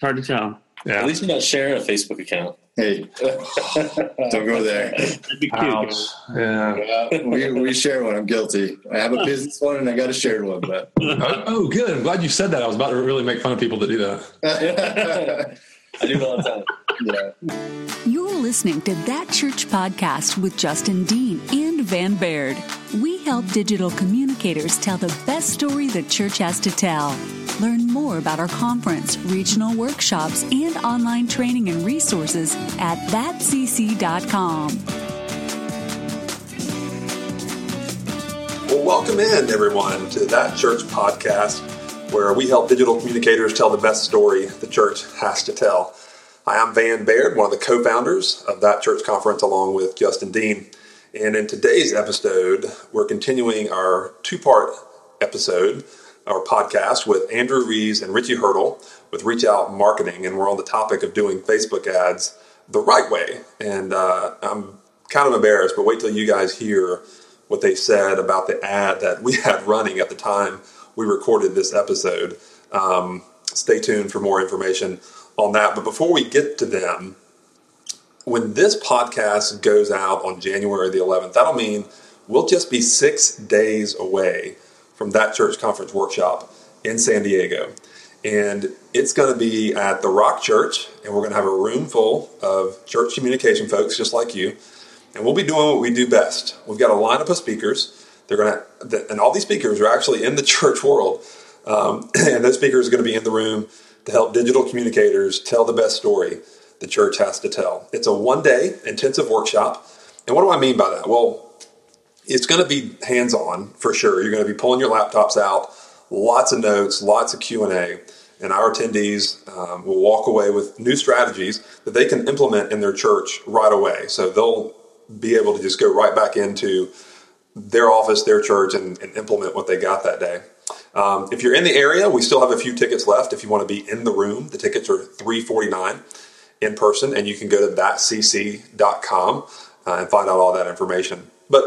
hard to tell. Yeah. At least you're not sharing a Facebook account. Hey, don't go there. Be cute. Ouch. Yeah. Yeah, we, we share one. I'm guilty. I have a business one and I got a shared one, but Oh, oh, good. I'm glad you said that. I was about to really make fun of people that do that. I do it all the time. yeah. You're listening to That Church Podcast with Justin Dean and Van Baird. We help digital communicators tell the best story the church has to tell. Learn more about our conference, regional workshops, and online training and resources at thatcc.com. Well, welcome in, everyone, to That Church Podcast, where we help digital communicators tell the best story the church has to tell. I am Van Baird, one of the co founders of That Church Conference, along with Justin Dean. And in today's episode, we're continuing our two part episode, our podcast with Andrew Riis and Richy Hirtle with Reach Out Marketing. And we're on the topic of doing Facebook ads the right way. And uh, I'm kind of embarrassed, but wait till you guys hear what they said about the ad that we had running at the time we recorded this episode. Um, stay tuned for more information on that. But before we get to them, when this podcast goes out on January the 11th, that'll mean we'll just be six days away from that church conference workshop in San Diego. And it's going to be at the Rock Church, and we're going to have a room full of church communication folks just like you. And we'll be doing what we do best. We've got a lineup of speakers. They're going to, and all these speakers are actually in the church world. Um, and those speakers are going to be in the room to help digital communicators tell the best story the church has to tell. It's a one day intensive workshop. And what do I mean by that? Well, it's going to be hands on for sure. You're going to be pulling your laptops out, lots of notes, lots of Q&A. And our attendees um, will walk away with new strategies that they can implement in their church right away. So they'll be able to just go right back into their office, their church, and, and implement what they got that day. Um, if you're in the area, we still have a few tickets left. If you want to be in the room, the tickets are three forty nine in person, and you can go to thatcc.com uh, and find out all that information. But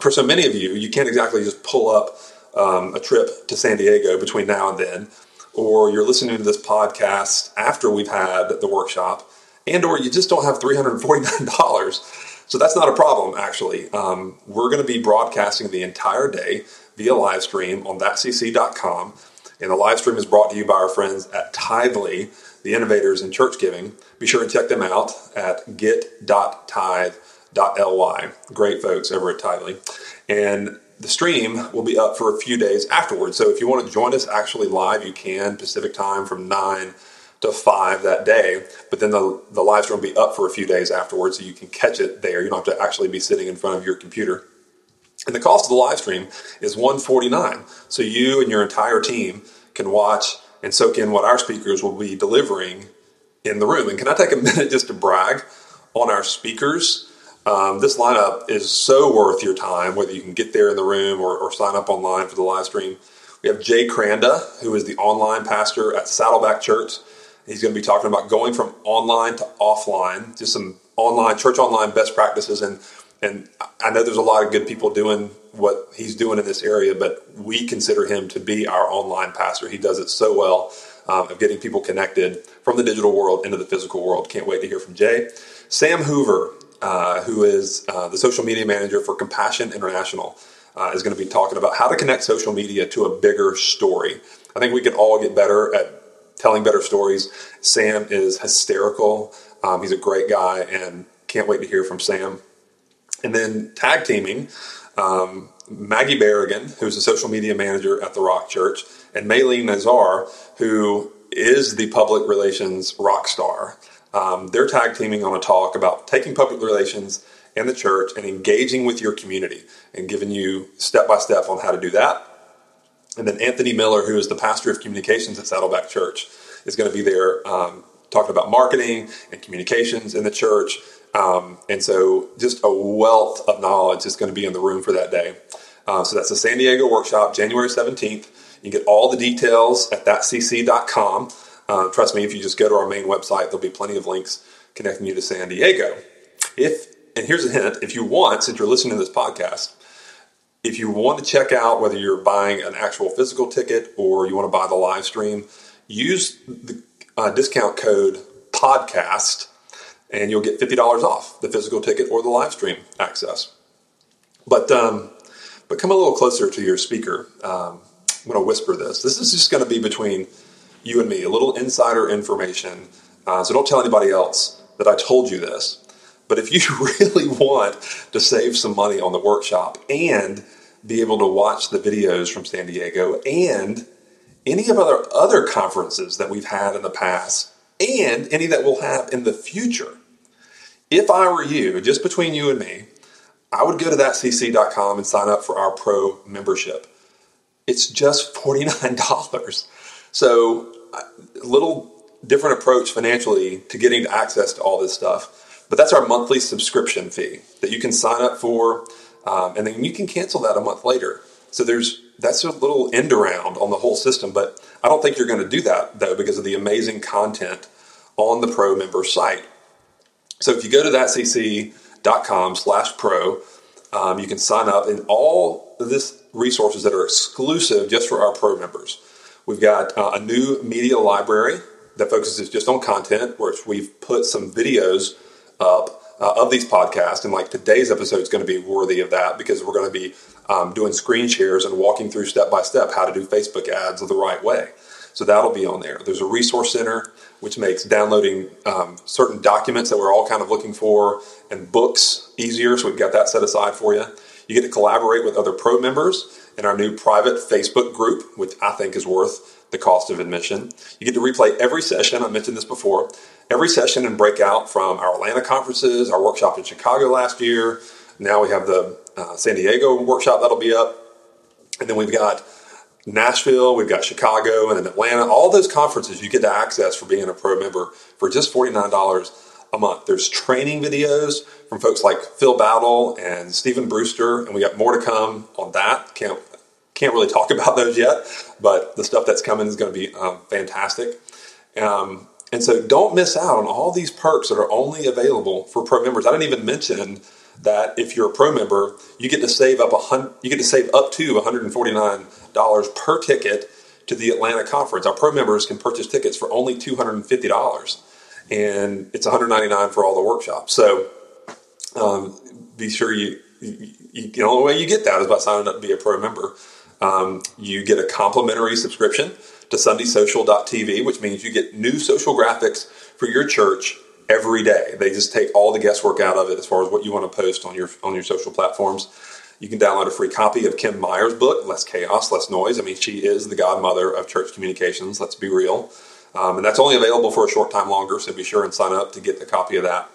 for so many of you, you can't exactly just pull up um, a trip to San Diego between now and then, or you're listening to this podcast after we've had the workshop, and or you just don't have three hundred forty nine dollars. So that's not a problem, actually. Um, we're going to be broadcasting the entire day via live stream on thatcc.com. And the live stream is brought to you by our friends at Tithely, the innovators in church giving. Be sure and check them out at get.tithe.ly. Great folks over at Tithely. And the stream will be up for a few days afterwards. So if you want to join us actually live, you can, Pacific time from 9 to 5 that day. But then the, the live stream will be up for a few days afterwards so you can catch it there. You don't have to actually be sitting in front of your computer. And the cost of the live stream is 149. So you and your entire team can watch and soak in what our speakers will be delivering in the room. And can I take a minute just to brag on our speakers? Um, this lineup is so worth your time, whether you can get there in the room or, or sign up online for the live stream. We have Jay Kranda, who is the online pastor at Saddleback Church. He's going to be talking about going from online to offline, just some online church online best practices and and I know there's a lot of good people doing what he's doing in this area, but we consider him to be our online pastor. He does it so well um, of getting people connected from the digital world into the physical world. Can't wait to hear from Jay. Sam Hoover, uh, who is uh, the social media manager for Compassion International, uh, is going to be talking about how to connect social media to a bigger story. I think we can all get better at telling better stories. Sam is hysterical. Um, he's a great guy, and can't wait to hear from Sam. And then tag teaming, um, Maggie Barragan, who's a social media manager at the Rock Church, and Mei Ling Nazar, who is the public relations rock star. Um, they're tag teaming on a talk about taking public relations in the church and engaging with your community and giving you step by step on how to do that. And then Anthony Miller, who is the pastor of communications at Saddleback Church, is going to be there um, talking about marketing and communications in the church. Um, and so, just a wealth of knowledge is going to be in the room for that day. Uh, so, that's the San Diego workshop, January 17th. You get all the details at thatcc.com. Uh, trust me, if you just go to our main website, there'll be plenty of links connecting you to San Diego. If and here's a hint: if you want, since you're listening to this podcast, if you want to check out whether you're buying an actual physical ticket or you want to buy the live stream, use the uh, discount code podcast, and you'll get fifty dollars off the physical ticket or the live stream access. But um, but come a little closer to your speaker. Um, I'm going to whisper this. This is just going to be between you and me, a little insider information. Uh, so don't tell anybody else that I told you this. But if you really want to save some money on the workshop and be able to watch the videos from San Diego and any of other other conferences that we've had in the past and any that we'll have in the future, if I were you, just between you and me, I would go to thatcc.com and sign up for our pro membership. It's just $49. So, a little different approach financially to getting access to all this stuff. But that's our monthly subscription fee that you can sign up for, um, and then you can cancel that a month later. So there's that's a little end around on the whole system, but I don't think you're going to do that though because of the amazing content on the pro member site. So if you go to thatcc.com slash pro, um, you can sign up and all this resources that are exclusive just for our pro members. We've got uh, a new media library that focuses just on content, which we've put some videos up uh, of these podcasts. And like today's episode is going to be worthy of that because we're going to be um, doing screen shares and walking through step by step how to do Facebook ads the right way. So that'll be on there. There's a resource center which makes downloading um, certain documents that we're all kind of looking for and books easier. So we've got that set aside for you. You get to collaborate with other pro members in our new private Facebook group, which I think is worth the cost of admission. You get to replay every session. I mentioned this before. Every session and breakout from our Atlanta conferences, our workshop in Chicago last year. Now we have the uh, San Diego workshop that'll be up. And then we've got Nashville, we've got Chicago, and then Atlanta. All those conferences you get to access for being a pro member for just $49 a month. There's training videos from folks like Phil Battle and Stephen Brewster, and we got more to come on that. Can't can't really talk about those yet, but the stuff that's coming is going to be um, fantastic. Um, and so don't miss out on all these perks that are only available for pro members. I didn't even mention that if you're a pro member, you get to save up a you get to save up to $149 per ticket to the Atlanta conference. Our pro members can purchase tickets for only $250 and it's $199 for all the workshops. So um, be sure you, you, you, the only way you get that is by signing up to be a pro member. Um, you get a complimentary subscription to sundaysocial.tv, which means you get new social graphics for your church every day. They just take all the guesswork out of it as far as what you want to post on your on your social platforms. You can download a free copy of Kem Meyer's book, Less Chaos, Less Noise. I mean, she is the godmother of church communications. Let's be real. Um, and that's only available for a short time longer, so be sure and sign up to get a copy of that.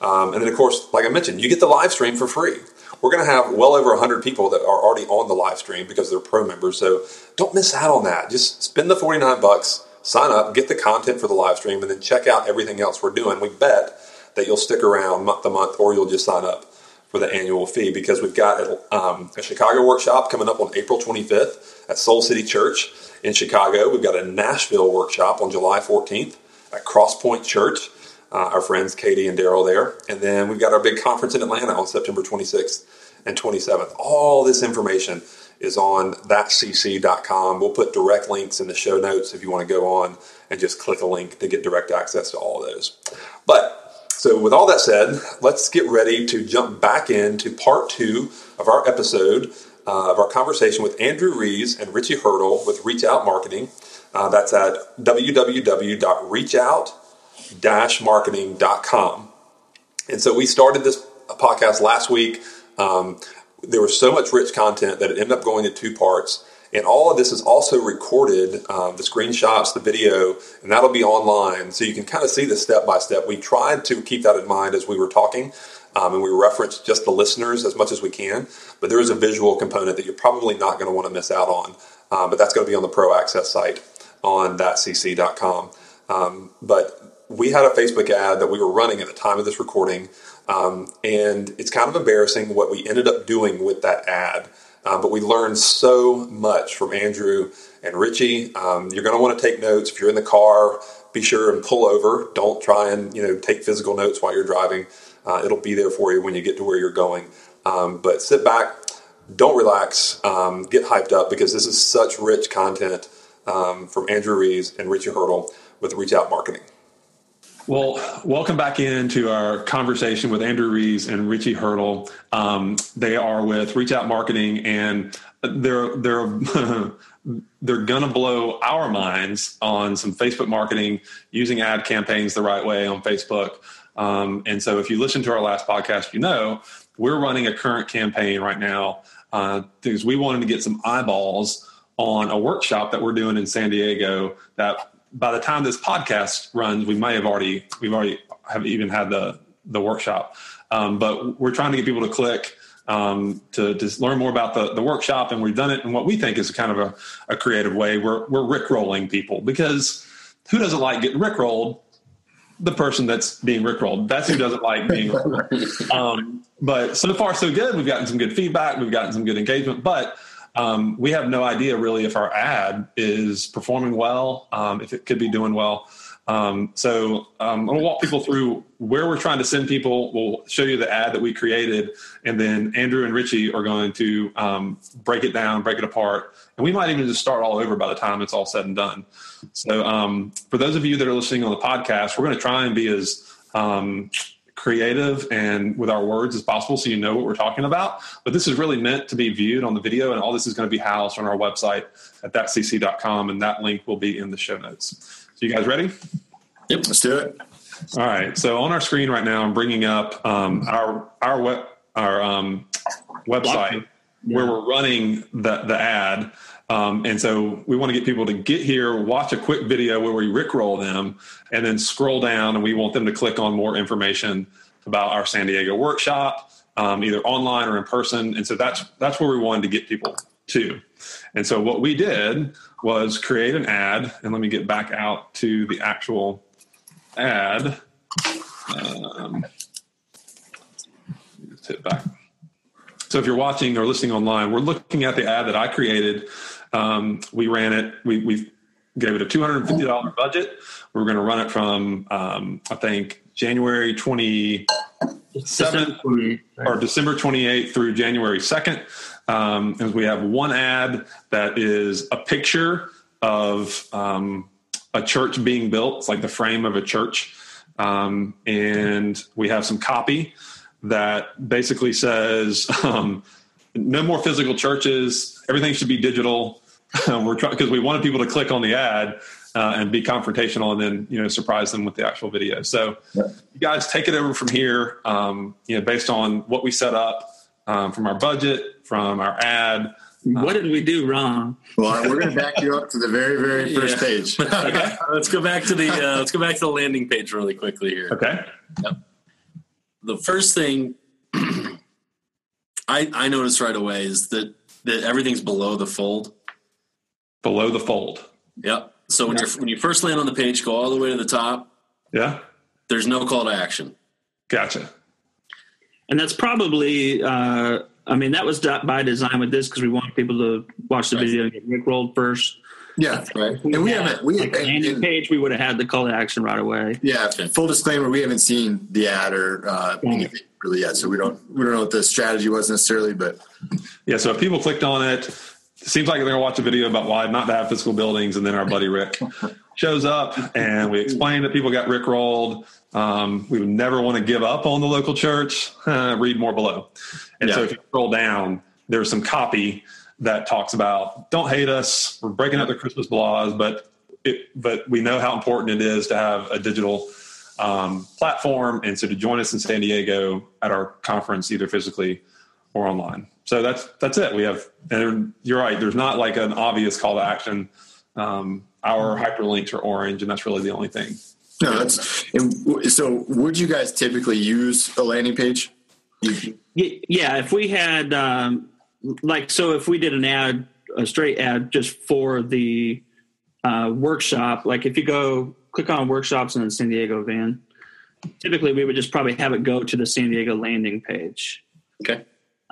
Um, and then, of course, like I mentioned, you get the live stream for free. We're going to have well over 100 people that are already on the live stream because they're pro members. So don't miss out on that. Just spend the 49 bucks sign up, get the content for the live stream, and then check out everything else we're doing. We bet that you'll stick around month to month or you'll just sign up for the annual fee because we've got um, a Chicago workshop coming up on April 25th at Soul City Church in Chicago. We've got a Nashville workshop on July 14th at Crosspoint Church. Uh, our friends Katie and Daryl there. And then we've got our big conference in Atlanta on September 26th and 27th. All this information is on thatcc.com. We'll put direct links in the show notes if you want to go on and just click a link to get direct access to all of those. But so, with all that said, let's get ready to jump back into part two of our episode uh, of our conversation with Andrew Riis and Richy Hirtle with Reach Out Marketing. Uh, that's at www.reachout-marketing.com. And so we started this podcast last week. Um, there was so much rich content that it ended up going in two parts. And all of this is also recorded, um, the screenshots, the video, and that'll be online. So you can kind of see the step by step. We tried to keep that in mind as we were talking, um, and we referenced just the listeners as much as we can. But there is a visual component that you're probably not going to want to miss out on. Um, but that's going to be on the Pro Access site on thatcc.com. Um, but we had a Facebook ad that we were running at the time of this recording um, and it's kind of embarrassing what we ended up doing with that ad. Uh, but we learned so much from Andrew and Richy. Um, you're going to want to take notes. If you're in the car, be sure and pull over. Don't try and you know take physical notes while you're driving. Uh, it'll be there for you when you get to where you're going. Um, but sit back, don't relax, um, get hyped up because this is such rich content um, from Andrew Riis and Richy Hirtle with Reach Out Marketing. Well, welcome back into our conversation with Andrew Riis and Richy Hirtle. Um, they are with Reach Out Marketing, and they're they're they're gonna blow our minds on some Facebook marketing using ad campaigns the right way on Facebook. Um, and so, if you listen to our last podcast, you know we're running a current campaign right now uh, because we wanted to get some eyeballs on a workshop that we're doing in San Diego. That by the time this podcast runs, we may have already we've already have even had the the workshop. Um, but we're trying to get people to click um, to, to learn more about the, the workshop, and we've done it in what we think is kind of a, a creative way. We're we're rickrolling people because who doesn't like getting rickrolled? The person that's being rickrolled. That's who doesn't like being. um, but so far so good. We've gotten some good feedback. We've gotten some good engagement, but um, we have no idea really if our ad is performing well, um, if it could be doing well. Um, so um, I'm going to walk people through where we're trying to send people. We'll show you the ad that we created, and then Andrew and Richy are going to um, break it down, break it apart, and we might even just start all over by the time it's all said and done. So um, for those of you that are listening on the podcast, we're going to try and be as creative and with our words as possible so you know what we're talking about. But this is really meant to be viewed on the video, and all this is going to be housed on our website at thatcc.com, and that link will be in the show notes. So, you guys ready? Yep, let's do it. All right. So, on our screen right now, I'm bringing up um, our our web our um, website yeah. where we're running the the ad. Um, and so we want to get people to get here, watch a quick video where we rickroll them, and then scroll down, and we want them to click on more information about our San Diego workshop, um, either online or in person. And so that's that's where we wanted to get people to. And so what we did was create an ad, and let me get back out to the actual ad. Um, hit back. So if you're watching or listening online, we're looking at the ad that I created um, we ran it. We we gave it a two hundred and fifty dollar budget. We are going to run it from um, I think January twenty seventh or December twenty eighth through January second. Um, and we have one ad that is a picture of um, a church being built. It's like the frame of a church, um, and we have some copy that basically says. Um, no more physical churches. Everything should be digital. we're trying because we wanted people to click on the ad uh, and be confrontational and then you know surprise them with the actual video so yeah. you guys take it over from here um, you know based on what we set up um, from our budget from our ad what did we do wrong? Well, we're going to back you up to the very, very first yeah. page. okay. Let's go back to the uh, let's go back to the landing page really quickly here. Okay. Yep. The first thing I I noticed right away is that that everything's below the fold below the fold. Yep. So when you when you first land on the page, go all the way to the top. Yeah. There's no call to action. Gotcha. And that's probably, uh, I mean, that was by design with this because we want people to watch the right. video and get rickrolled first. Yeah, right. And we haven't we like landing page. We would have had the call to action right away. Yeah. Full disclaimer: we haven't seen the ad or uh, anything really yet, so we don't we don't know what the strategy was necessarily. But yeah, so if people clicked on it, it seems like they're to watch a video about why not to have physical buildings, and then our buddy Rick shows up, and we explain that people got Rick rolled. Um, we would never want to give up on the local church. Uh, read more below. And yeah. so if you scroll down, there's some copy that talks about don't hate us. We're breaking up the Christmas laws, but it, but we know how important it is to have a digital um, platform, and so to join us in San Diego at our conference, either physically or online so that's that's it. We have, and you're right. There's not like an obvious call to action. Um, our hyperlinks are orange, and that's really the only thing. No, that's so. Would you guys typically use a landing page? Yeah, if we had um, like so, if we did an ad, a straight ad just for the uh, workshop, like if you go click on workshops in the San Diego van, typically we would just probably have it go to the San Diego landing page. Okay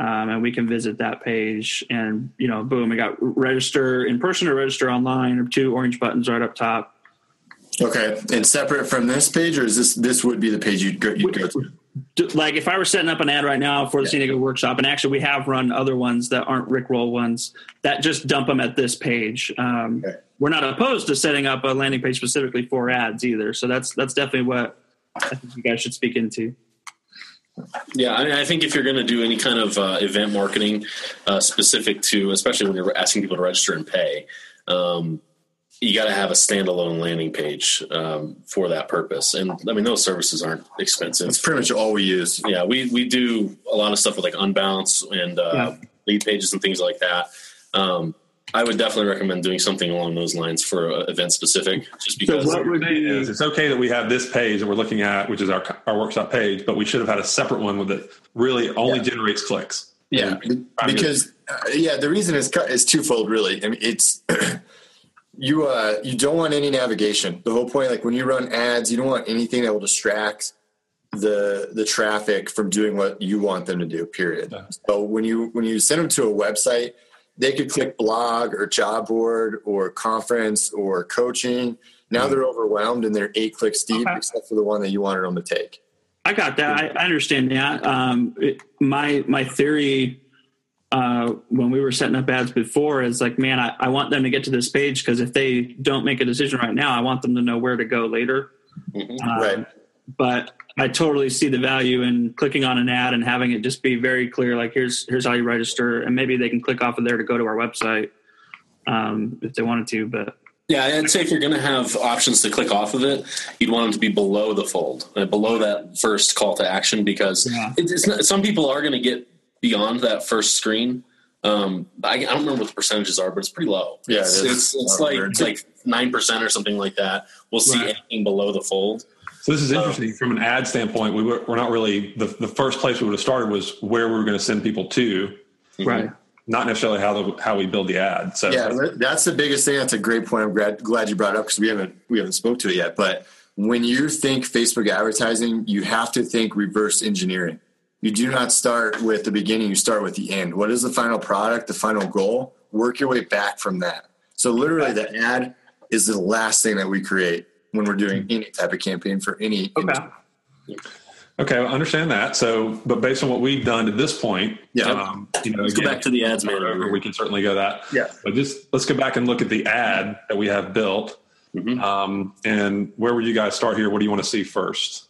um, and we can visit that page and you know boom we got register in person or register online or two orange buttons right up top okay and separate from this page or is this this would be the page you'd go, you'd go to like if I were setting up an ad right now for the San Diego workshop, and actually we have run other ones that aren't Rickroll ones that just dump them at this page. Um, Okay. We're not opposed to setting up a landing page specifically for ads either. So that's that's definitely what I think you guys should speak into. Yeah, I, mean, I think if you're going to do any kind of uh, event marketing uh, specific to, especially when you're asking people to register and pay, um, you got to have a standalone landing page um, for that purpose. And I mean, those services aren't expensive. That's pretty much all we use. yeah, we we do a lot of stuff with like Unbounce and uh, Yeah. lead pages and things like that. Um, I would definitely recommend doing something along those lines for uh, event specific, just because. what would Thing be is, it's okay that we have this page that we're looking at, which is our our workshop page, but we should have had a separate one with it really only Yeah. generates clicks. Yeah, be- because uh, yeah, the reason is is twofold. Really, I mean, it's you uh you don't want any navigation. The whole point, like when you run ads, you don't want anything that will distract the the traffic from doing what you want them to do. Period. Yeah. So when you when you send them to a website, they could click blog or job board or conference or coaching. Now they're overwhelmed and they're eight clicks deep, Okay. except for the one that you wanted them to take. I got that. I, I understand that. Um, it, my my theory uh, when we were setting up ads before is like, man, I, I want them to get to this page because if they don't make a decision right now, I want them to know where to go later. Mhm. Um, Right. But I totally see the value in clicking on an ad and having it just be very clear. Like, here's here's how you register, and maybe they can click off of there to go to our website um, if they wanted to. But Yeah, I'd say if you're going to have options to click off of it, you'd want them to be below the fold, uh, below that first call to action, because Yeah. it, it's not, some people are going to get beyond that first screen. Um, I, I don't remember what the percentages are, but it's pretty low. Yeah, it's, it is. it's, it's like it's like nine percent or something like that. We'll see Right. anything below the fold. So this is interesting from an ad standpoint. We were, we're not really the, the first place we would have started was where we were going to send people to, mm-hmm. right, not necessarily how the, how we build the ad. So Yeah, that's the biggest thing. That's a great point. I'm glad, glad you brought it up because we haven't we haven't spoke to it yet. But when you think Facebook advertising, you have to think reverse engineering. You do not start with the beginning. You start with the end. What is the final product? The final goal? Work your way back from that. So literally, the ad is the last thing that we create when we're doing any type of campaign for any. okay, okay, I understand that. So, but based on what we've done to this point, Yeah. um, you know, Let's go back to the ads manager. we can certainly go that. Yeah. But just let's go back and look at the ad that we have built. Mhm. Um, and where would you guys start here? What do you want to see first?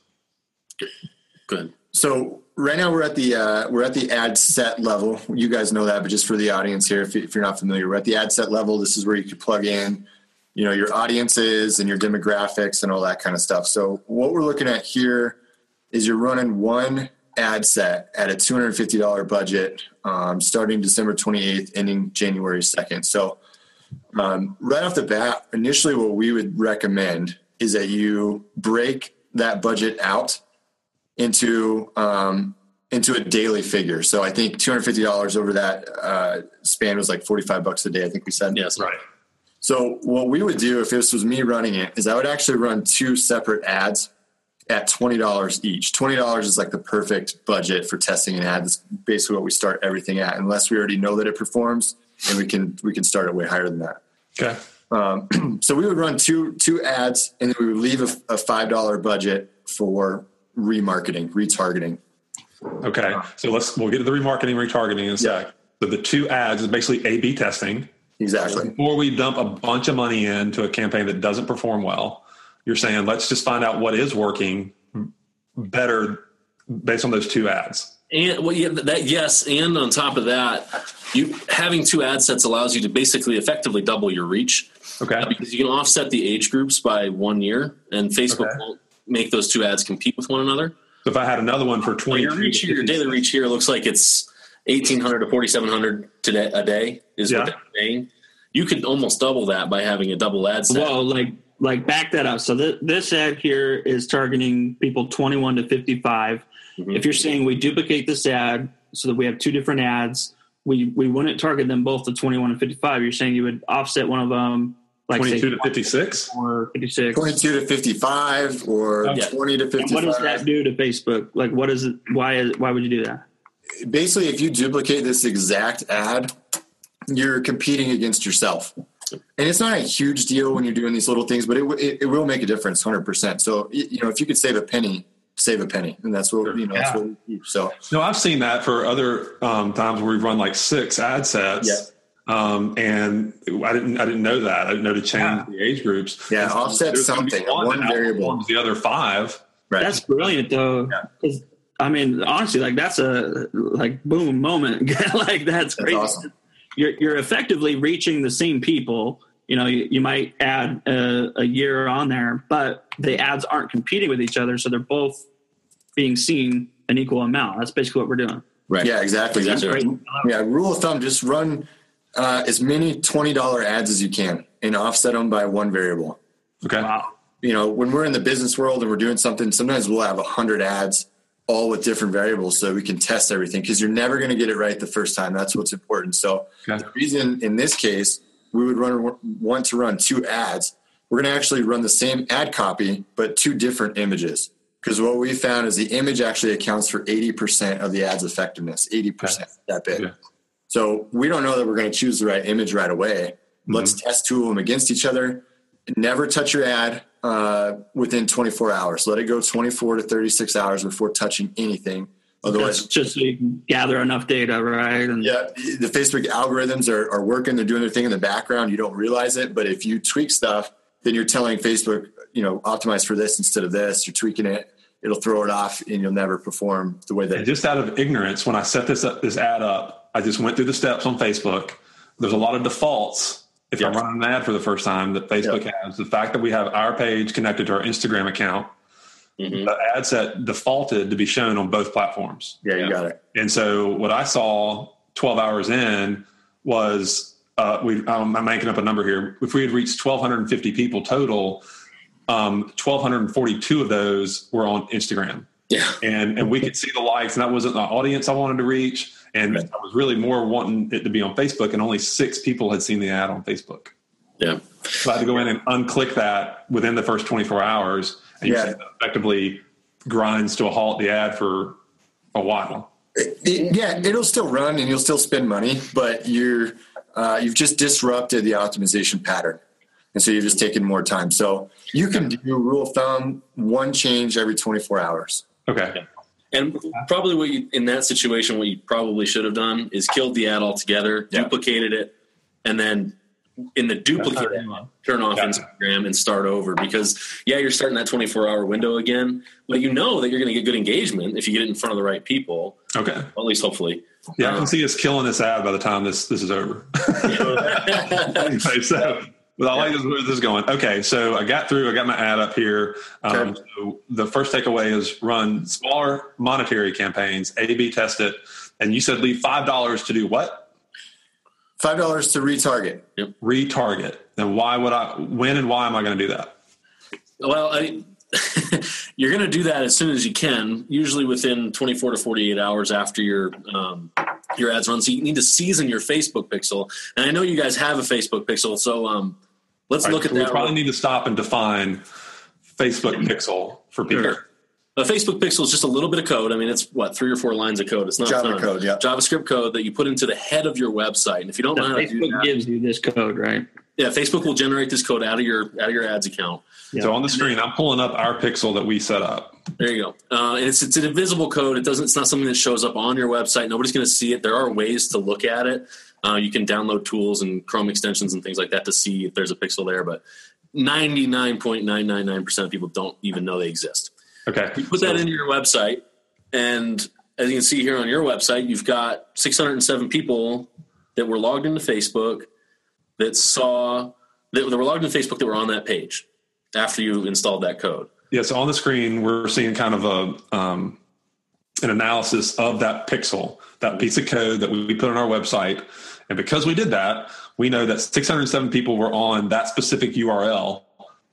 Good. So right now we're at the uh, we're at the ad set level. You guys know that, but just for the audience here, if, if you're not familiar, we're at the ad set level. This is where you could plug in, you know, your audiences and your demographics and all that kind of stuff. So what we're looking at here is you're running one ad set at a $250 budget, um, starting December 28th, ending January 2nd. So um, right off the bat, initially what we would recommend is that you break that budget out into um, into a daily figure. So I think two hundred fifty dollars over that uh, span was like forty five bucks a day. I think we said. Yes. Right. So what we would do if this was me running it is I would actually run two separate ads at twenty dollars each. Twenty dollars is like the perfect budget for testing an ad. That's basically what we start everything at, unless we already know that it performs, and we can we can start it way higher than that. Okay. Um, so we would run two two ads, and then we would leave a, a five dollar budget for remarketing, retargeting. Okay. So let's we'll get to the remarketing, retargeting in a sec. So the two ads is basically A B testing. Exactly. Before we dump a bunch of money into a campaign that doesn't perform well, you're saying let's just find out what is working better based on those two ads. And well, yeah, that yes, and on top of that, you having two ad sets allows you to basically effectively double your reach Okay. Uh, because you can offset the age groups by one year, and Facebook Okay. won't make those two ads compete with one another. So if I had another one for twenty, your reach here, your daily reach here looks like it's eighteen hundred to forty seven hundred today a day is Yeah. what they're paying. You could almost double that by having a double ad set. Well, like like back that up. So th- this ad here is targeting people 21 to 55. Mhm. If you're saying we duplicate this ad so that we have two different ads, we we wouldn't target them both to 21 and 55. You're saying you would offset one of them like twenty-two say to fifty-six. or 56. Twenty two to fifty five or Yeah. twenty to And fifty what does that do to Facebook? Like what is it why is why would you do that? Basically, if you duplicate this exact ad, you're competing against yourself. And it's not a huge deal when you're doing these little things, but it, it, it will make a difference 100%. So, you know, if you could save a penny save a penny, and that's what you know. That's what we keep. So No, I've seen that for other um, times where we've run like six ad sets. Yeah. Um, and I didn't, I didn't know that. I didn't know to change Yeah. the age groups. Yeah, And so offset there's gonna be something, One, one variable. The other five. right, That's brilliant though. 'Cause, I mean, honestly, like that's a like boom moment. like that's That's great. awesome. You're you're effectively reaching the same people. You know, you, you might add a, a year on there, but the ads aren't competing with each other, so they're both being seen an equal amount. That's basically what we're doing. Right. yeah, exactly. That's Exactly. great. Yeah, rule of thumb: just run uh, as many twenty dollar ads as you can, and offset them by one variable. Okay. Wow. you know, when we're in the business world and we're doing something, sometimes we'll have a hundred ads all with different variables so we can test everything because you're never going to get it right the first time. That's what's important. So Okay. the reason in this case, we would run, want to run two ads. We're going to actually run the same ad copy, but two different images. Because what we found is the image actually accounts for 80% of the ad's effectiveness, 80% that big. Yeah. So we don't know that we're going to choose the right image right away. Mm-hmm. Let's test two of them against each other. Never touch your ad uh, within 24 hours. Let it go 24 to 36 hours before touching anything. That's Otherwise, just so you can gather enough data, right? And yeah, the Facebook algorithms are, are working. They're doing their thing in the background. You don't realize it, but if you tweak stuff, then you're telling Facebook, you know, optimize for this instead of this. You're tweaking it. It'll throw it off, and you'll never perform the way that. And just out of ignorance, when I set this up, this ad up, I just went through the steps on Facebook. There's a lot of defaults. If I'm running an ad for the first time, that Facebook has the fact that we have our page connected to our Instagram account. Mhm. The ad set defaulted to be shown on both platforms. yeah, you got it. And so what I saw 12 hours in was uh, we. Um, I'm making up a number here. If we had reached 1,250 people total, um, 1,242 of those were on Instagram Yeah. and and we could see the likes, and that wasn't the audience I wanted to reach. And I was really more wanting it to be on Facebook, and only six people had seen the ad on Facebook. Yeah. So I had to go in and unclick that within the first 24 hours, and you Yeah. see that effectively grinds to a halt the ad for a while. It- yeah, it'll still run and you'll still spend money, but you're uh, you've just disrupted the optimization pattern, and so you're just taking more time. So you can do rule of thumb one change every 24 hours. Okay. And probably what you in that situation, what you probably should have done is killed the ad altogether, Yeah. duplicated it, and then in the duplicate turn off Yeah. Instagram and start over because yeah, you're starting that 24 hour window again, but you know that you're going to get good engagement if you get it in front of the right people, Okay. at least hopefully. Yeah, I can um, see us killing this ad by the time this this is over. so but I like this, where this is going. Okay, so I got through. I got my ad up here. Um, Okay. so the first takeaway is run smaller monetary campaigns, A/B test it, and you said leave five dollars to do what? Five dollars to retarget. Retarget. And why would I? When and why am I going to do that? Well, I, you're going to do that as soon as you can, usually within 24 to 48 hours after your um, your ads run. So you need to season your Facebook pixel. And I know you guys have a Facebook pixel, so um, let's All look right, at so that. We probably need to stop and define Facebook Pixel for people. Sure. A Facebook pixel is just a little bit of code. I mean, it's what three or four lines of code. It's not Java a code, yeah. JavaScript code that you put into the head of your website. And if you don't know how to do Facebook that, gives you this code, right? yeah, Facebook will generate this code out of your out of your ads account. Yeah. So on the screen, I'm pulling up our pixel that we set up. There you go. Uh, and it's it's an invisible code. It doesn't. It's not something that shows up on your website. Nobody's going to see it. There are ways to look at it. Uh, you can download tools and Chrome extensions and things like that to see if there's a pixel there. But ninety nine point nine nine nine percent of people don't even know they exist. Okay. You put that into your website, and as you can see here on your website, you've got 607 people that were logged into Facebook that saw that, that were logged into Facebook that were on that page after you installed that code. Yeah, so on the screen, we're seeing kind of a um, an analysis of that pixel, that piece of code that we put on our website. And because we did that, we know that 607 people were on that specific URL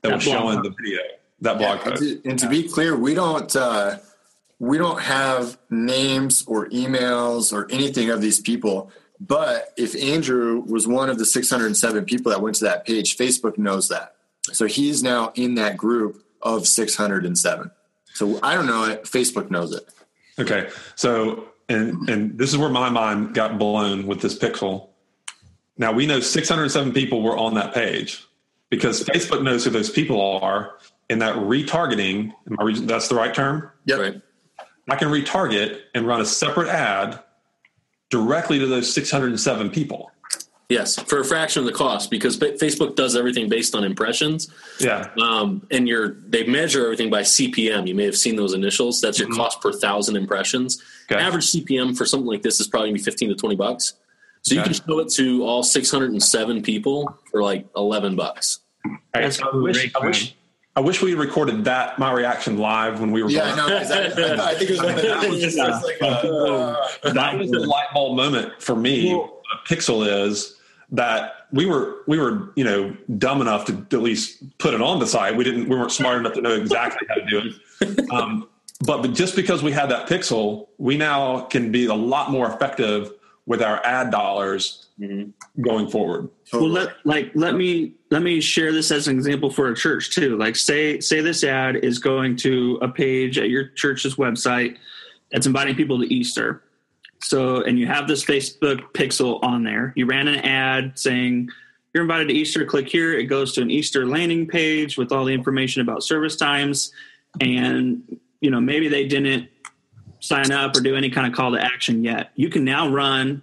that, That was blog showing post. the video, that blog and, post. to, and to be clear, we don't uh, we don't have names or emails or anything of these people. But if Andrew was one of the 607 people that went to that page, Facebook knows that. So he's now in that group of 607. So I don't know it. Facebook knows it. Okay, so and and this is where my mind got blown with this pixel. Now we know 607 people were on that page because Facebook knows who those people are, in that retargeting, am I re- that's the right term? Yep. Right. I can retarget and run a separate ad directly to those 607 people. Yes, for a fraction of the cost because Fa- Facebook does everything based on impressions. Yeah. Um, and you're they measure everything by CPM. You may have seen those initials. That's your cost per thousand impressions. Okay. Average CPM for something like this is probably gonna be fifteen to twenty bucks. So you can show it to all six hundred and seven people for like eleven bucks. That's I wish, great, I wish, I wish we recorded that my reaction live when we were. Yeah, going. no, 'cause I, I think it was, that was just it was like, uh, that was the light bulb moment for me. Well- a pixel is that we were we were you know dumb enough to at least put it on the site. We didn't we weren't smart enough to know exactly how to do it. Um, but, but just because we had that pixel, we now can be a lot more effective with our ad dollars mm-hmm. going forward. well let like let me let me share this as an example for a church too. Like say say this ad is going to a page at your church's website that's inviting people to easter. So and you have this facebook pixel on there. You ran an ad saying you're invited to easter. Click here. It goes to an easter landing page with all the information about service times. And you know maybe they didn't sign up or do any kind of call to action yet you can now run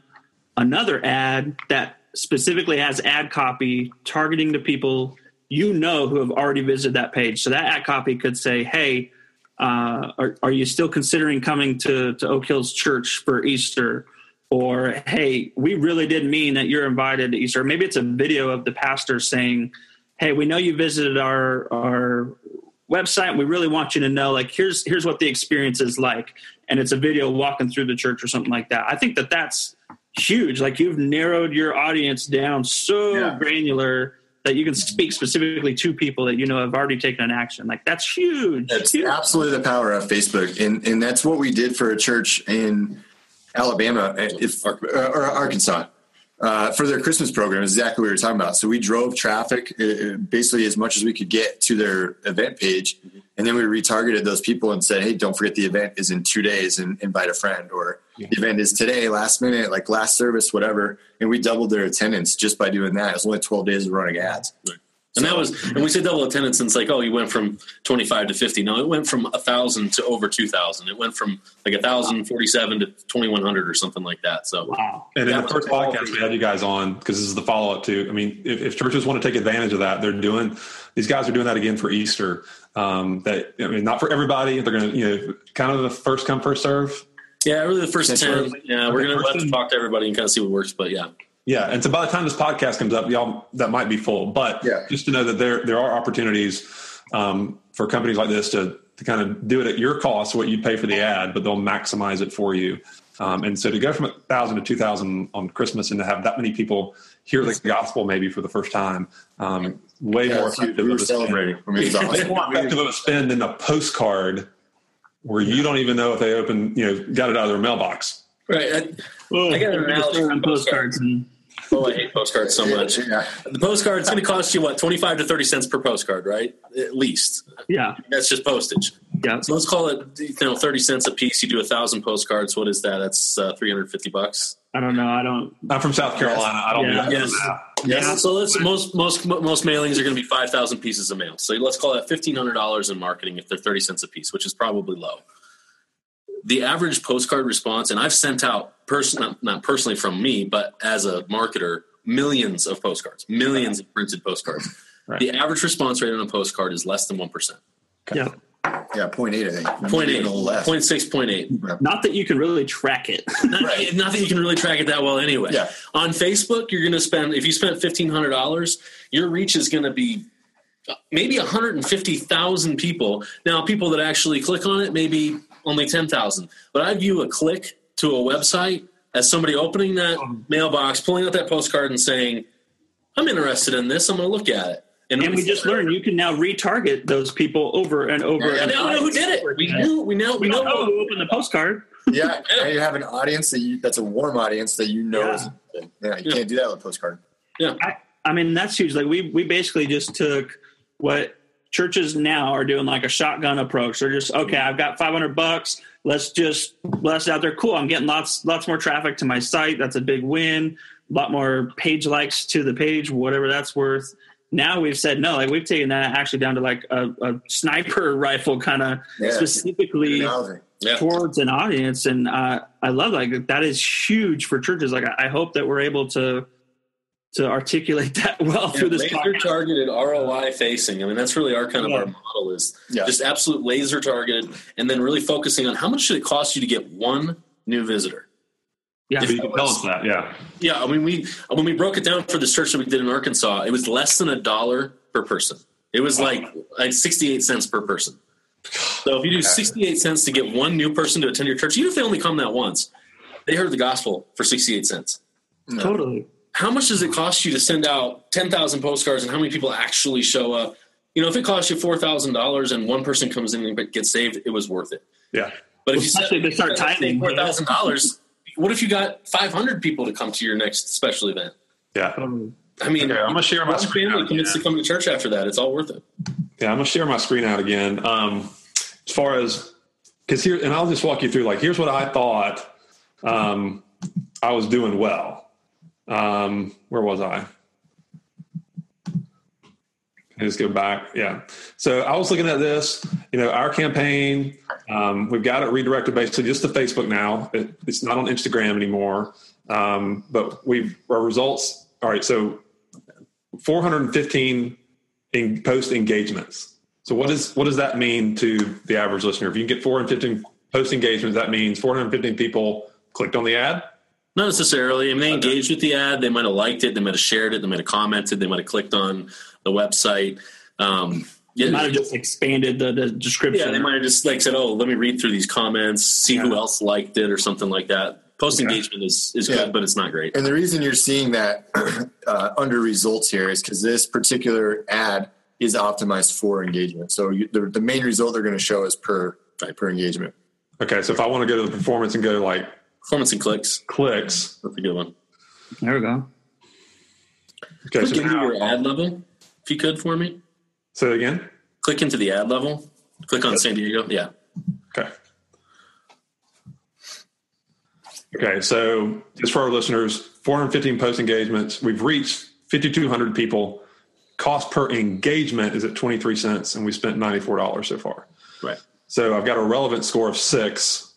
another ad that specifically has ad copy targeting the people you know who have already visited that page. So that ad copy could say, "Hey, uh, are, are you still considering coming to to Oak Hills Church for Easter?" Or, "Hey, we really did mean that you're invited to Easter." Maybe it's a video of the pastor saying, "Hey, we know you visited our our website. We really want you to know, like, here's here's what the experience is like." And it's a video walking through the church or something like that. I think that that's huge. Like you've narrowed your audience down so Yeah. granular that you can speak specifically to people that you know have already taken an action. Like that's huge. That's Huge. absolutely the power of Facebook, and and that's what we did for a church in Alabama, uh, if, or Arkansas, uh, for their Christmas program. is Exactly what we were talking about. So we drove traffic, uh, basically as much as we could get to their event page, and then we retargeted those people and said, "Hey, don't forget the event is in two days, and invite a friend." Or the event is today, last minute, like last service, whatever. And we doubled their attendance just by doing that. It was only twelve days of running ads. And that was, and we say double attendance, and it's like, oh, you went from 25 to 50. No, it went from 1,000 to over 2,000. It went from like 1,047 to 2,100 or something like that. So, wow. And in the first all podcast we had you guys on because this is the follow up to. I mean, if, if churches want to take advantage of that, they're doing. These guys are doing that again for Easter. Um, that I mean, not for everybody. They're going to, you know, kind of the first come first serve. yeah, really the first That's 10. right. Yeah, we're going to first have to 10. talk to everybody and kind of see what works. But yeah. Yeah, and so by the time this podcast comes up, y'all that might be full. But Yeah. just to know that there there are opportunities um, for companies like this to to kind of do it at your cost, what you pay for the ad, but they'll maximize it for you. Um, and so to go from a thousand to two thousand on Christmas and to have that many people hear the gospel maybe for the first time, um, way Yeah, more it's huge. effective. we were of a spend. celebrating. I mean, it was Way awesome. more effective of a spend than a postcard where you don't even know if they open, you know, got it out of their mailbox. Right. I, I got an analogy on for postcards and oh, I hate postcards so much. Yeah. The postcard, it's going to cost you, what, 25 to 30 cents per postcard, right? At least. yeah, That's just postage. yeah. So let's call it, you know, 30 cents a piece. You do a thousand postcards. What is that? That's uh, 350 bucks. I don't know. I don't. I'm from South Carolina. I don't Yeah. do that. Yes. Yeah. So let's most most most mailings are going to be five thousand pieces of mail. So let's call that fifteen hundred dollars in marketing if they're thirty cents a piece, which is probably low. The average postcard response, and I've sent out person not, not personally from me, but as a marketer, millions of postcards, millions of printed postcards. Right. The average response rate on a postcard is less than one percent. Yeah. Yeah, point eight, I think. Point Maybe eight, a little less. point six, point eight. Not that you can really track it. Not, Right. not that you can really track it that well anyway. Yeah. On Facebook, you're going to spend if you spent fifteen hundred dollars, your reach is going to be uh, maybe one hundred and fifty thousand people. Now, people that actually click on it, maybe only ten thousand. But I view a click to a website as somebody opening that um, mailbox, pulling out that postcard, and saying, "I'm interested in this. I'm going to look at it." and we just learned you can now retarget those people over and over. Yeah, And and now we know who did it. We knew. We know. We We know. know who opened the postcard. Yeah, now you have an audience that you, that's a warm audience that you know. Yeah. Is, yeah, you Yeah. can't do that with a postcard. Yeah. I, I mean, that's huge. Like we we basically just took what churches now are doing, like a shotgun approach. They're just okay. I've got five hundred bucks. Let's just blast it out there. Cool. I'm getting lots lots more traffic to my site. That's a big win. A lot more page likes to the page, whatever that's worth. now we've said no, like we've taken that actually down to like a, a sniper rifle kind of Yeah. specifically Yeah. towards an audience, and uh, I love like that is huge for churches. Like I, I hope that we're able to to articulate that well through this laser podcast. targeted ROI facing. I mean, that's really our kind of our model is Yeah. just absolute laser targeted, and then really focusing on how much should it cost you to get one new visitor. Yeah, If You can tell us that, yeah. Yeah, I mean, we when we broke it down for the church that we did in Arkansas, it was less than a dollar per person. It was like like sixty eight cents per person. So if you do sixty eight cents to get one new person to attend your church, even if they only come that once, they heard the gospel for sixty eight cents. totally. How much does it cost you to send out ten thousand postcards, and how many people actually show up? You know, if it costs you four thousand dollars and one person comes in and gets saved, it was worth it. Yeah. But if Especially if they start tithing. four thousand dollars, what if you got five hundred people to come to your next special event? Yeah. Totally. I mean, Okay, I'm gonna share my screen family out commits again. to come to church after that. It's all worth it. Yeah, I'm gonna share my screen out again. Um, as far as because here, and I'll just walk you through. Like, here's what I thought um, I was doing well. Um, where was I? I just go back. Yeah. So I was looking at this. You know, our campaign. Um, we've got it redirected basically just to Facebook now. It, it's not on Instagram anymore. Um, but we've our results. All right. So 415 in post engagements. So what is what does that mean to the average listener? If you can get 415 post engagements, that means 415 people clicked on the ad. Not necessarily. I mean, they engaged with the ad. They might have liked it. They might have shared it. They might have commented. They might have clicked on the website. Um, yeah, It might have just expanded the, the description. yeah, they might have just like said, "Oh, let me read through these comments, see who else liked it, or something like that." Post engagement is is Yeah. good, but it's not great. And the reason you're seeing that uh, under results here is because this particular ad is optimized for engagement. So you, the, the main result they're going to show is per per engagement. Okay, so if I want to go to the performance and go to like Performance and clicks. clicks, That's a good one. there we go. okay, Click so into now, your ad level, if you could for me. say it again. Click into the ad level. Click on San Diego. Yeah. Okay. Okay, so just for our listeners, 415 post engagements. We've reached 5,200 people. Cost per engagement is at 23 cents, and we spent $94 so far. Right. So I've got a relevant score of six.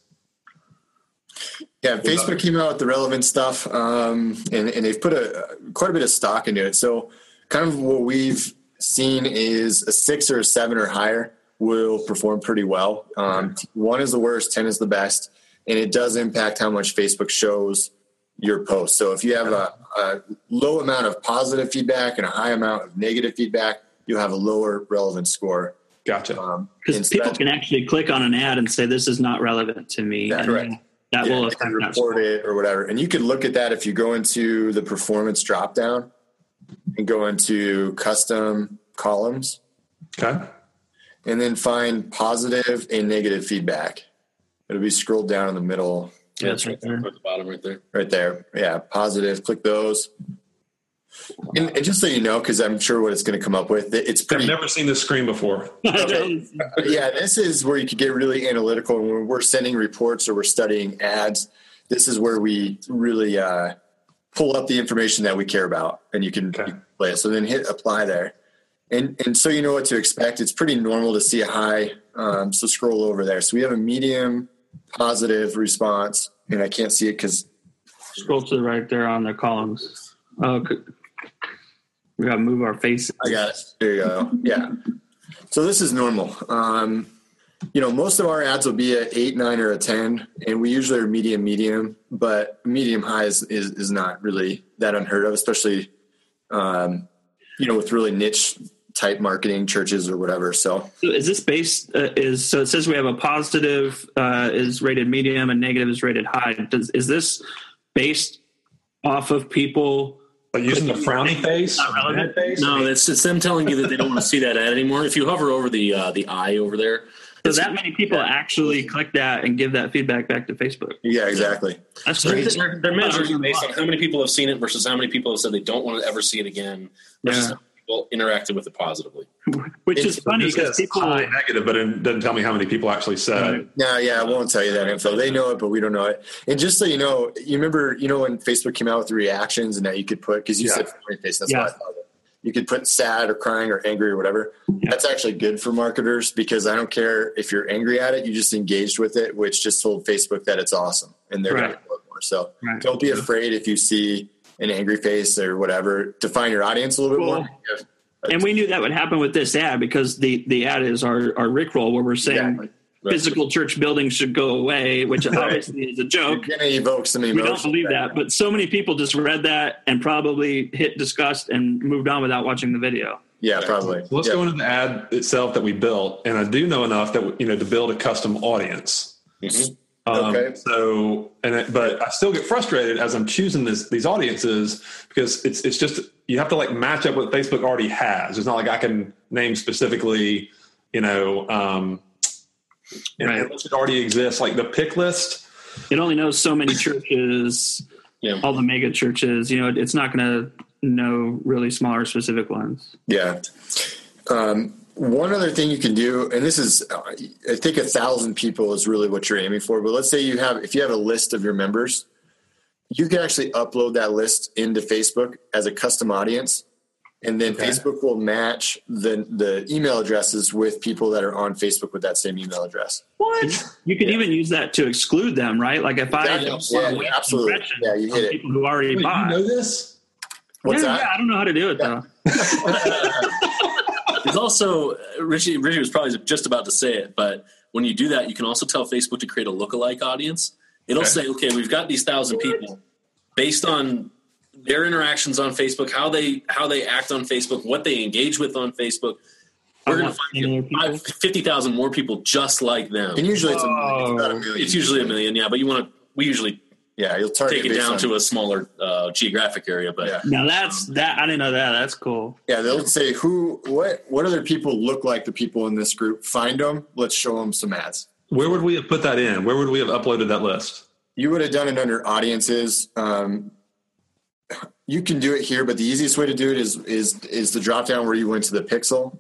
Yeah, Facebook came out with the relevant stuff, um, and, and they've put a quite a bit of stock into it. So, kind of what we've seen is a six or a seven or higher will perform pretty well. Um, one is the worst, ten is the best, and it does impact how much Facebook shows your post. So, if you have a, a low amount of positive feedback and a high amount of negative feedback, you'll have a lower relevant score. Gotcha. Um, Because and so people can actually click on an ad and say, "This is not relevant to me." That's and correct. That Yeah, will affect that report score. it or whatever. And you could look at that if you go into the performance drop down and go into custom columns Okay. and then find positive and negative feedback. It'll be scrolled down in the middle Yeah, that's right Right there. there. At the bottom right there. right there. Yeah, positive. Click those. And, and just so you know, because I'm sure what it's going to come up with, it's pretty. I've never seen this screen before. yeah, this is where you could get really analytical. And when we're sending reports or we're studying ads, this is where we really uh, pull up the information that we care about, and you can, Okay. you can play it. So then hit apply there, and and so you know what to expect. It's pretty normal to see a high. Um, so scroll over there. So we have a medium positive response, and I can't see it because Scroll to the right there on the columns. Oh, c- we got to move our faces. I got it. There you go. Yeah. So this is normal. Um, you know, most of our ads will be at eight, nine, or a ten, and we usually are medium, medium. But medium high is is, is not really that unheard of, especially um, you know with really niche type marketing churches or whatever. So So is this based? Uh, is so? It says we have a positive uh, is rated medium and negative is rated high. Does is this based off of people? Like using the frowny face, Not relevant? head face. No, it's, it's them telling you that they don't want to see that ad anymore. If you hover over the uh, the eye over there, So that many people actually click that and give that feedback back to Facebook. yeah, exactly. That's they're, crazy. they're, they're measuring based on how many people have seen it versus how many people have said they don't want to ever see it again versus Yeah. how many people interacted with it positively. Which is funny because people. high negative, but it doesn't tell me how many people actually said. it. No, yeah, I won't tell you that info. They know it, but we don't know it. And just so you know, you remember, you know, when Facebook came out with the reactions and that you could put because you Yeah. said frowny face. That's Yeah. why I thought it. you could put sad or crying or angry or whatever. Yeah. That's actually good for marketers because I don't care if you're angry at it, you just engaged with it, which just told Facebook that it's awesome and they're Right. going to do it more. So Right. don't be afraid if you see an angry face or whatever. Define your audience a little bit Well, more. And we knew that would happen with this ad because the the ad is our our Rickroll where we're saying Exactly. Right. physical church buildings should go away, which obviously is a joke. You're going to evoke some We don't believe that, but so many people just read that and probably hit disgust and moved on without watching the video. Yeah, probably. Let's yeah. go into the ad itself that we built, and I do know enough that you know to build a custom audience. Mhm. Um, Okay. So, and it, but I still get frustrated as I'm choosing this, these audiences because it's it's just you have to like match up what Facebook already has. It's not like I can name specifically, you know, um, Right. unless it already exists. Like the pick list, It only knows so many churches, Yeah. all the mega churches. You know, it's not going to know really smaller specific ones. Yeah. Um, one other thing you can do, and this is, uh, I think a thousand people is really what you're aiming for. But let's say you have, if you have a list of your members, you can actually upload that list into Facebook as a custom audience, and then Facebook will match the the email addresses with people that are on Facebook with that same email address. What? You can even use that to exclude them, right? Like if I Exactly. want to Yeah, waste absolutely. Yeah, you hit it. people who already Wait, bought. you know this? What's yeah, that? yeah, I don't know how to do it though. There's also uh, Richy. Richy was probably just about to say it, but when you do that, you can also tell Facebook to create a lookalike audience. It'll Okay. say, okay, we've got these thousand people based on their interactions on Facebook, how they how they act on Facebook, what they engage with on Facebook. We're going to find similar you five- 50,000 more people just like them. And usually it's, a, it's about a million. It's usually a million, yeah, but you want to. We usually Yeah, you'll target take it down on- to a smaller uh, geographic area, but Yeah. Now that's that. I didn't know that. That's cool. Yeah, they'll say who, what, what other people look like the people in this group. Find them. Let's show them some ads. Where would we have put that in? Where would we have uploaded that list? You would have done it under audiences. Um, you can do it here, but the easiest way to do it is is is the drop down where you went to the pixel.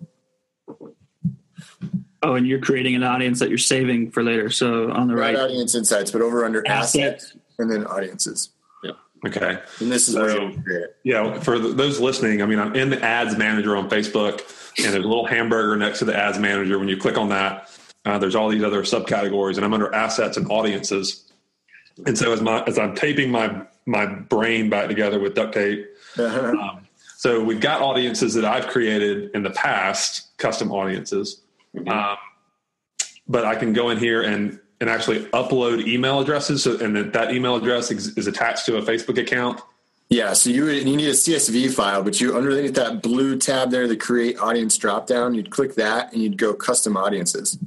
Oh, and you're creating an audience that you're saving for later. So on the Right right, audience insights, but over under assets, assets. And then audiences. Yeah. Okay. And this is So- where you it. Yeah, for th- those listening, I mean, I'm in the ads manager on Facebook, and there's a little hamburger next to the ads manager. When you click on that, uh, there's all these other subcategories, and I'm under assets and audiences. And so as my as I'm taping my my brain back together with duct tape, um, so we've got audiences that I've created in the past, custom audiences. Um, but I can go in here and and actually upload email addresses, so, and that, that email address is, is attached to a Facebook account. Yeah, so you you need a CSV file, but you underneath that blue tab there, the create audience drop down, you'd click that and you'd go custom audiences.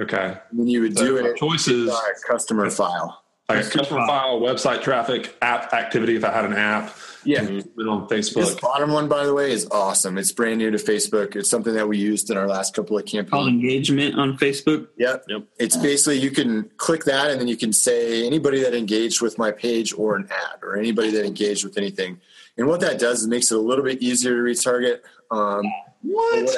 Okay. And then you would So do it choices customer file. Like a customer file, website traffic, app activity. If I had an app, Yeah. put it on This bottom one, by the way, is awesome. It's brand new to Facebook. It's something that we used in our last couple of called campaigns. engagement on Facebook. Yep. Yep. It's basically you can click that and then you can say anybody that engaged with my page or an ad or anybody that engaged with anything. And what that does is makes it a little bit easier to retarget. Um, What?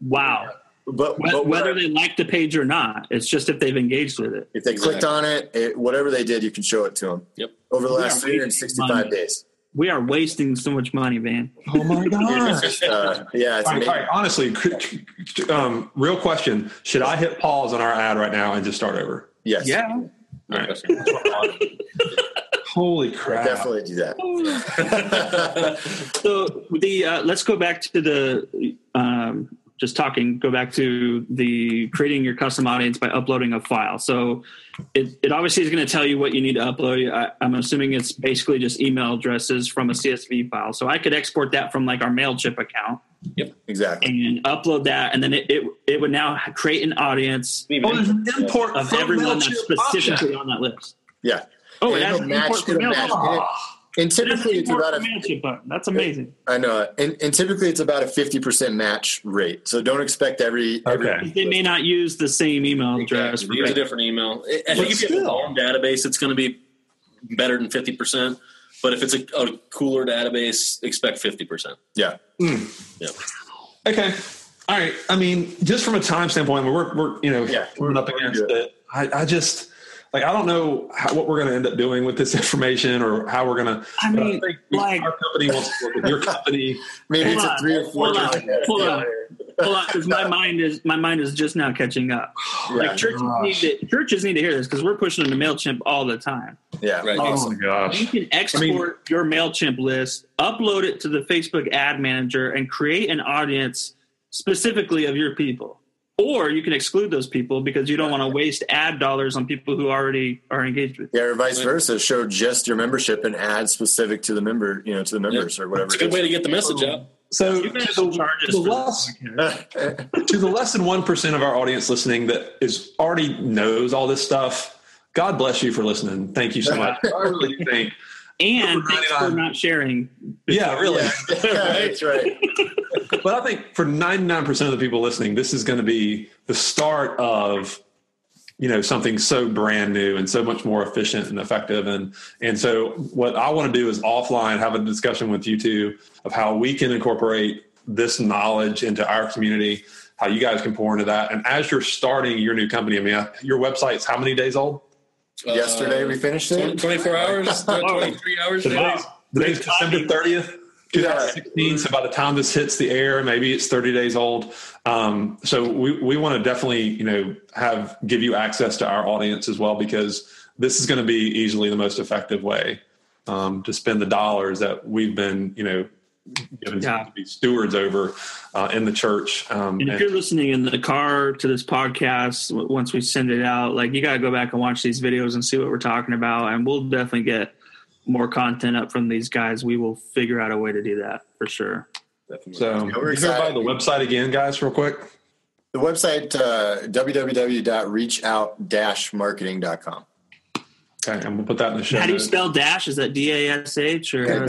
Wow. But, but what Whether they like the page or not, it's just if they've engaged with it. if they clicked on it, it, whatever they did, you can show it to them Yep. over the We last are wasting 365 money. days. We are wasting so much money, man. Oh my god! Uh, yeah, it's All right, all right, honestly, um, real question: Should I hit pause on our ad right now and just start over? Yes. Yeah. All right. Holy crap! Definitely do that. So the uh, let's go back to the um, just talking. Go back to the creating your custom audience by uploading a file. So it, it obviously is going to tell you what you need to upload. I, I'm assuming it's basically just email addresses from a CSV file. So I could export that from like our Mailchimp account Yep, exactly. and upload that, and then it it, it would now create an audience Oh, an import of everyone that's specifically on that list. Yeah. Oh, And it has an match- import it'll match. Ah. Mailchimp. And it- And It has typically it's about a from Mailchimp button. That's amazing. I know, and, and typically it's about a fifty percent match rate. So don't expect every. every Okay. They may not use the same email address. Exactly. Use a different email. I I think if you have a long database, it's going to be better than fifty percent. But if it's a, a cooler database, expect fifty percent. Yeah, hmm. Yeah. Okay. All right. I mean, just from a time standpoint, we're we're you know Yeah, we're up against good. it. I, I just like I don't know how, what we're going to end up doing with this information or how we're going to. I mean, think like- our company wants to work with your company. Maybe Hold it's a three or four. hold on, hold on. Hold on, because my mind is my mind is just now catching up. Yeah. Like churches need to churches need to hear this because we're pushing them to Mailchimp all the time. Yeah. Right. Oh my gosh! You can export your Mailchimp list, upload it to the Facebook Ad Manager, and create an audience specifically of your people. Or you can exclude those people because you don't want to waste ad dollars on people who already are engaged with. you. Yeah, or vice versa. Show just your membership and add specific to the member, you know, to the members or whatever. It's a good way to get the message out. So You to can have some the, the less, to the less than one percent of our audience listening that is already knows all this stuff. God bless you for listening. Thank you so much. I really think. And For thanks for not sharing. Yeah, really. That's right. But I think for 99% of the people listening, this is going to be the start of you know something so brand new and so much more efficient and effective and and so what I want to do is offline have a discussion with you two of how we can incorporate this knowledge into our community how you guys can pour into that and as you're starting your new company I mean your website's how many days old Yesterday we finished Uh, it. 24 hours, 23 hours. Today's, today's December 30th, 2016. So by the time this hits the air, maybe it's 30 days old. Um, so we, we want to definitely, you know, have give you access to our audience as well because this is going to be easily the most effective way um, to spend the dollars that we've been, you know, given Yeah. to be stewards over uh, in the church. Um, And if and- you're listening in the car to this podcast, w- once we send it out, like you got to go back and watch these videos and see what we're talking about. And we'll definitely get more content up from these guys. We will figure out a way to do that for sure. Definitely. so we're can you excited. verify the website again, guys, real quick. The website uh, www.reachout-marketing.com. Okay, and we'll put that in the show. How do you spell dash? Is that D A S H or?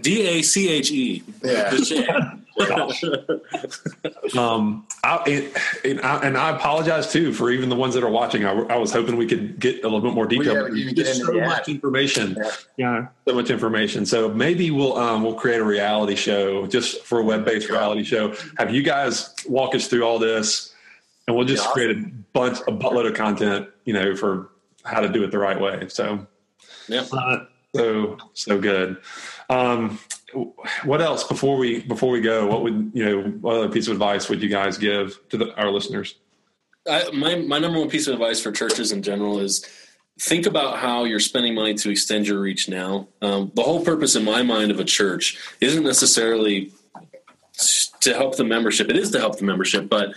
D A C H E. yeah. Um, I, and, and, I, and I apologize too for even the ones that are watching. I, I was hoping we could get a little bit more detail. yeah, get so the much ad. information, yeah. so much information. So maybe we'll um, we'll create a reality show just for a web based reality show. Have you guys walk us through all this, and we'll just Yeah. create a bunch a buttload of content, you know, for how to do it the right way. So Yeah. Uh, so so good. Um, what else before we before we go? What would you know? What other piece of advice would you guys give to the, our listeners? I, my my number one piece of advice for churches in general is think about how you're spending money to extend your reach now. Um, the whole purpose in my mind of a church isn't necessarily to help the membership. It is to help the membership, but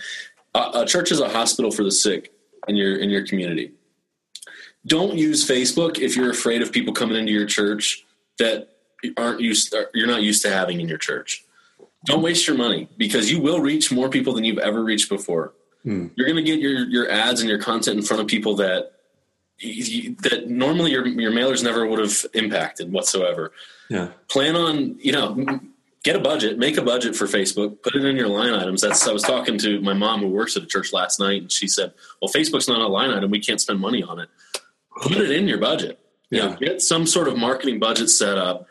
a, a church is a hospital for the sick in your in your community. Don't use Facebook if you're afraid of people coming into your church that aren't used uh, you're not used to having in your church. Don't waste your money because you will reach more people than you've ever reached before hmm. you're going to get your your ads and your content in front of people that that normally your your mailers never would have impacted whatsoever. Yeah. Plan on you know get a budget, make a budget for Facebook, put it in your line items. That's I was talking to my mom who works at a church last night, and she said, "Well, Facebook's not a line item; we can't spend money on it. Put it in your budget. You know, get some sort of marketing budget set up."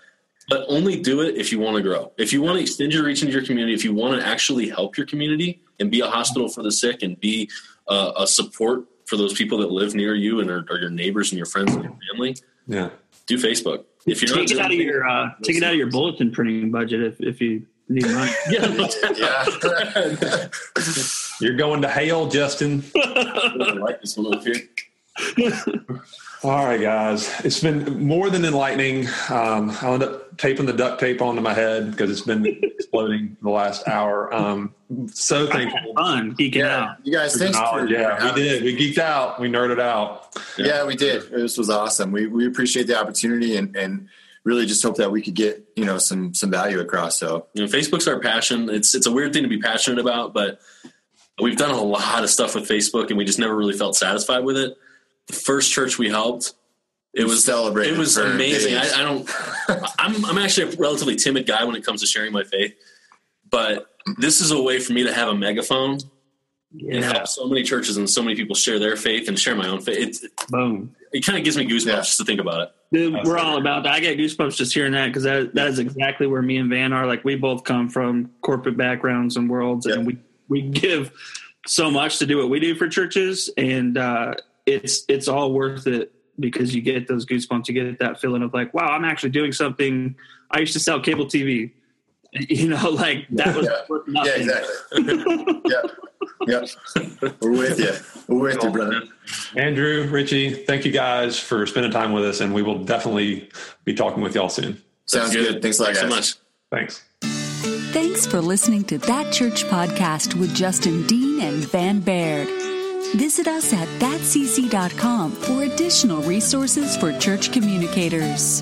But only do it if you want to grow. If you want to extend your reach into your community, if you want to actually help your community and be a hospital for the sick and be uh, a support for those people that live near you and are, are your neighbors and your friends and your family, Yeah. Do Facebook. If you're take not it out of your uh, take it out of your bulletin printing budget if, if you need money. yeah. Yeah. You're going to hail, Justin. I like this one up here. All right, guys. It's been more than enlightening. Um, I'll end up taping the duct tape onto my head because it's been exploding the last hour. Um, so thankful. Fun geeking out. You guys, thanks for Yeah, we did. We geeked out. We nerded out. Yeah, we did. This was awesome. We we appreciate the opportunity and and really just hope that we could get you know some some value across. So You know, Facebook's our passion. It's it's a weird thing to be passionate about, but we've done a lot of stuff with Facebook, and we just never really felt satisfied with it. The first church we helped, it was celebrated It was amazing. I, I don't. I'm I'm actually a relatively timid guy when it comes to sharing my faith, but this is a way for me to have a megaphone and Yeah. help so many churches and so many people share their faith and share my own faith. It, Boom. it kind of gives me goosebumps Yeah. just to think about it. Dude, we're all about that. I get goosebumps just hearing that because that, that is exactly where me and Van are. Like we both come from corporate backgrounds and worlds, and we we give so much to do what we do for churches, and uh, it's it's all worth it because you get those goosebumps. You get that feeling of like, wow, I'm actually doing something. I used to sell cable TV. You know, like that was Yeah. worth Yeah, nothing. exactly. yeah. Yeah. We're with you. We're with you, brother. Andrew, Richy, thank you guys for spending time with us, and we will definitely be talking with y'all soon. Sounds good. Thanks a lot, Thanks so much. Thanks. Thanks for listening to That Church podcast with Justin Dean and Van Baird. Visit us at thatcc.com for additional resources for church communicators.